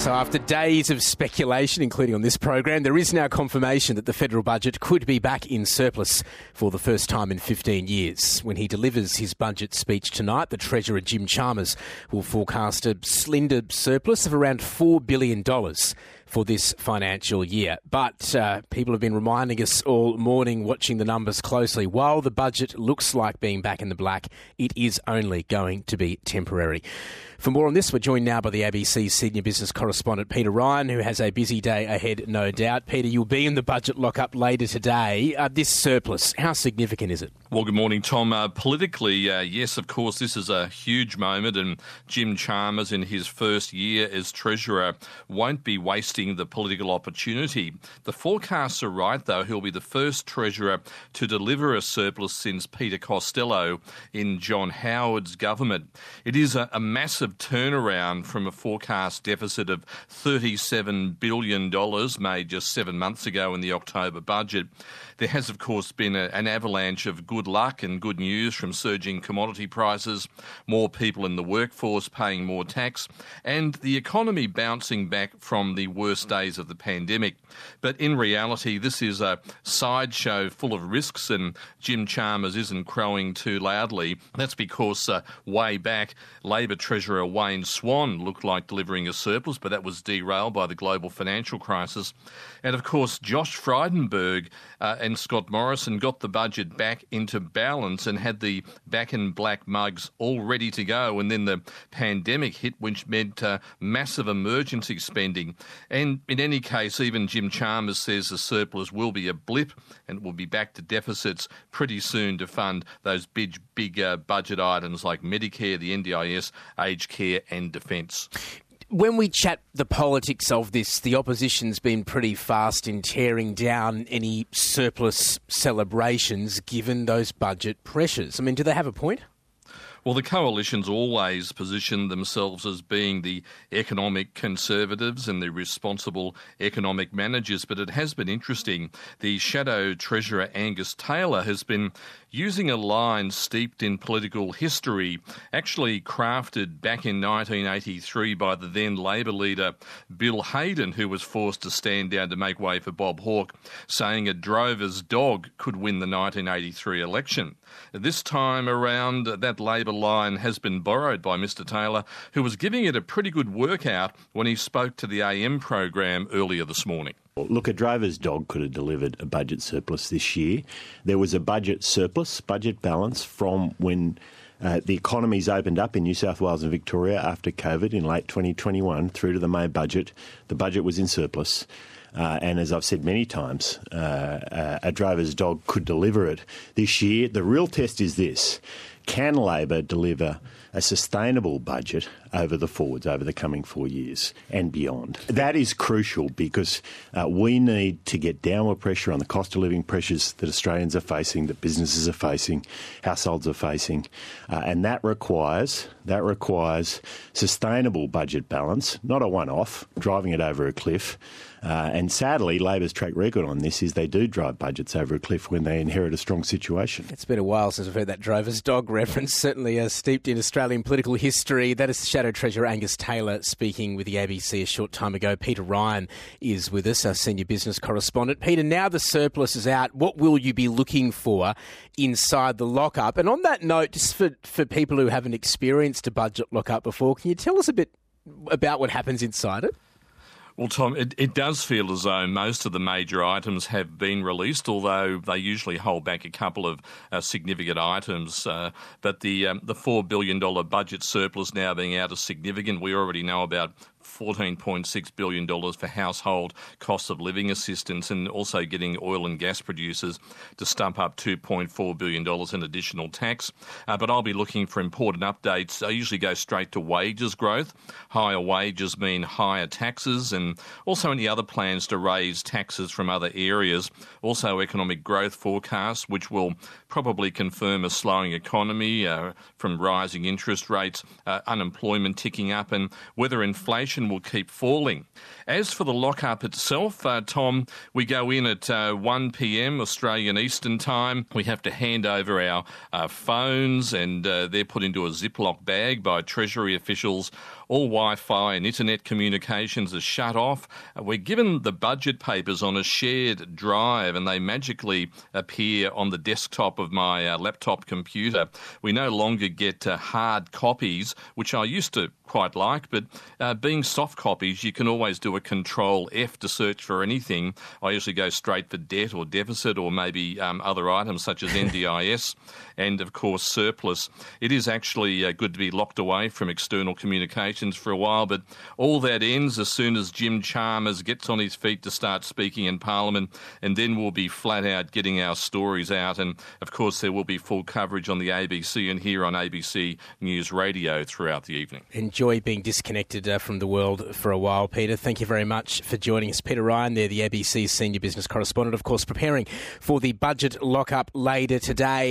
So, after days of speculation, including on this program, there is now confirmation that the federal budget could be back in surplus for the first time in 15 years. When he delivers his budget speech tonight, the Treasurer Jim Chalmers will forecast a slender surplus of around $4 billion for this financial year. But uh, people have been reminding us all morning, watching the numbers closely. While the budget looks like being back in the black, it is only going to be temporary. For more on this, we're joined now by the ABC senior business correspondent Peter Ryan, who has a busy day ahead, no doubt. Peter, you'll be in the budget lockup later today. Uh, this surplus, how significant is it? Well, good morning, Tom. Uh, politically, uh, yes, of course, this is a huge moment, and Jim Chalmers, in his first year as Treasurer, won't be wasting the political opportunity. The forecasts are right, though. He'll be the first Treasurer to deliver a surplus since Peter Costello in John Howard's government. It is a, a massive turnaround from a forecast deficit of $37 billion made just seven months ago in the October budget. There has, of course, been a, an avalanche of good luck and good news from surging commodity prices, more people in the workforce paying more tax, and the economy bouncing back from the worst days of the pandemic. But in reality, this is a sideshow full of risks, and Jim Chalmers isn't crowing too loudly. That's because uh, way back, Labor Treasurer Wayne Swan looked like delivering a surplus, but that was derailed by the global financial crisis. And of course, Josh Frydenberg uh, and Scott Morrison got the budget back into balance and had the back in black mugs all ready to go. And then the pandemic hit, which meant uh, massive emergency spending. And in any case, even Jim Chalmers says the surplus will be a blip and will be back to deficits pretty soon to fund those big, big uh, budget items like Medicare, the NDIS, aged care, and defence when we chat the politics of this, the opposition's been pretty fast in tearing down any surplus celebrations given those budget pressures. I mean, do they have a point? Well, the coalition's always positioned themselves as being the economic conservatives and the responsible economic managers, but it has been interesting. The shadow treasurer Angus Taylor has been using a line steeped in political history, actually crafted back in 1983 by the then Labor leader Bill Hayden, who was forced to stand down to make way for Bob Hawke, saying a drover's dog could win the 1983 election. This time around, that Labor line has been borrowed by Mr. Taylor, who was giving it a pretty good workout when he spoke to the AM program earlier this morning. Look, a drover's dog could have delivered a budget surplus this year. There was a budget surplus, budget balance from when uh, the economies opened up in New South Wales and Victoria after COVID in late 2021 through to the May budget. The budget was in surplus. Uh, and as I've said many times, uh, uh, a drover's dog could deliver it this year. The real test is this can Labor deliver a sustainable budget over the forwards, over the coming four years and beyond? That is crucial because uh, we need to get downward pressure on the cost of living pressures that Australians are facing, that businesses are facing, households are facing, uh, and that requires that requires sustainable budget balance, not a one-off, driving it over a cliff. Uh, and sadly, Labor's track record on this is they do drive budgets over a cliff when they inherit a strong situation. It's been a while since I've heard that drover's dog reference, certainly uh, steeped in Australian political history. That is Shadow Treasurer Angus Taylor speaking with the ABC a short time ago. Peter Ryan is with us, our senior business correspondent. Peter, now the surplus is out, what will you be looking for inside the lockup? And on that note, just for, for people who haven't experienced a budget lockup before, can you tell us a bit about what happens inside it? Well, Tom, it, it does feel as though most of the major items have been released, although they usually hold back a couple of uh, significant items. Uh, but the um, the four billion dollar budget surplus now being out is significant. We already know about $14.6 billion for household cost of living assistance and also getting oil and gas producers to stump up $2.4 billion in additional tax. Uh, but I'll be looking for important updates. I usually go straight to wages growth. Higher wages mean higher taxes and also any other plans to raise taxes from other areas. Also, economic growth forecasts, which will probably confirm a slowing economy uh, from rising interest rates, uh, unemployment ticking up, and whether inflation will keep falling. As for the lockup itself, uh, Tom, we go in at uh, 1 p.m. Australian Eastern Time. We have to hand over our uh, phones, and uh, they're put into a Ziploc bag by Treasury officials all Wi Fi and internet communications are shut off. Uh, we're given the budget papers on a shared drive and they magically appear on the desktop of my uh, laptop computer. We no longer get hard copies, which I used to quite like, but uh, being soft copies, you can always do a control F to search for anything. I usually go straight for debt or deficit or maybe um, other items such as NDIS and, of course, surplus. It is actually uh, good to be locked away from external communications for a while, but all that ends as soon as Jim Chalmers gets on his feet to start speaking in Parliament, and then we'll be flat out getting our stories out. And, of course, there will be full coverage on the ABC and here on ABC News Radio throughout the evening. Enjoy enjoy being disconnected uh, from the world for a while, Peter. Thank you very much for joining us. Peter Ryan, there, the ABC senior business correspondent, of course, preparing for the budget lockup later today.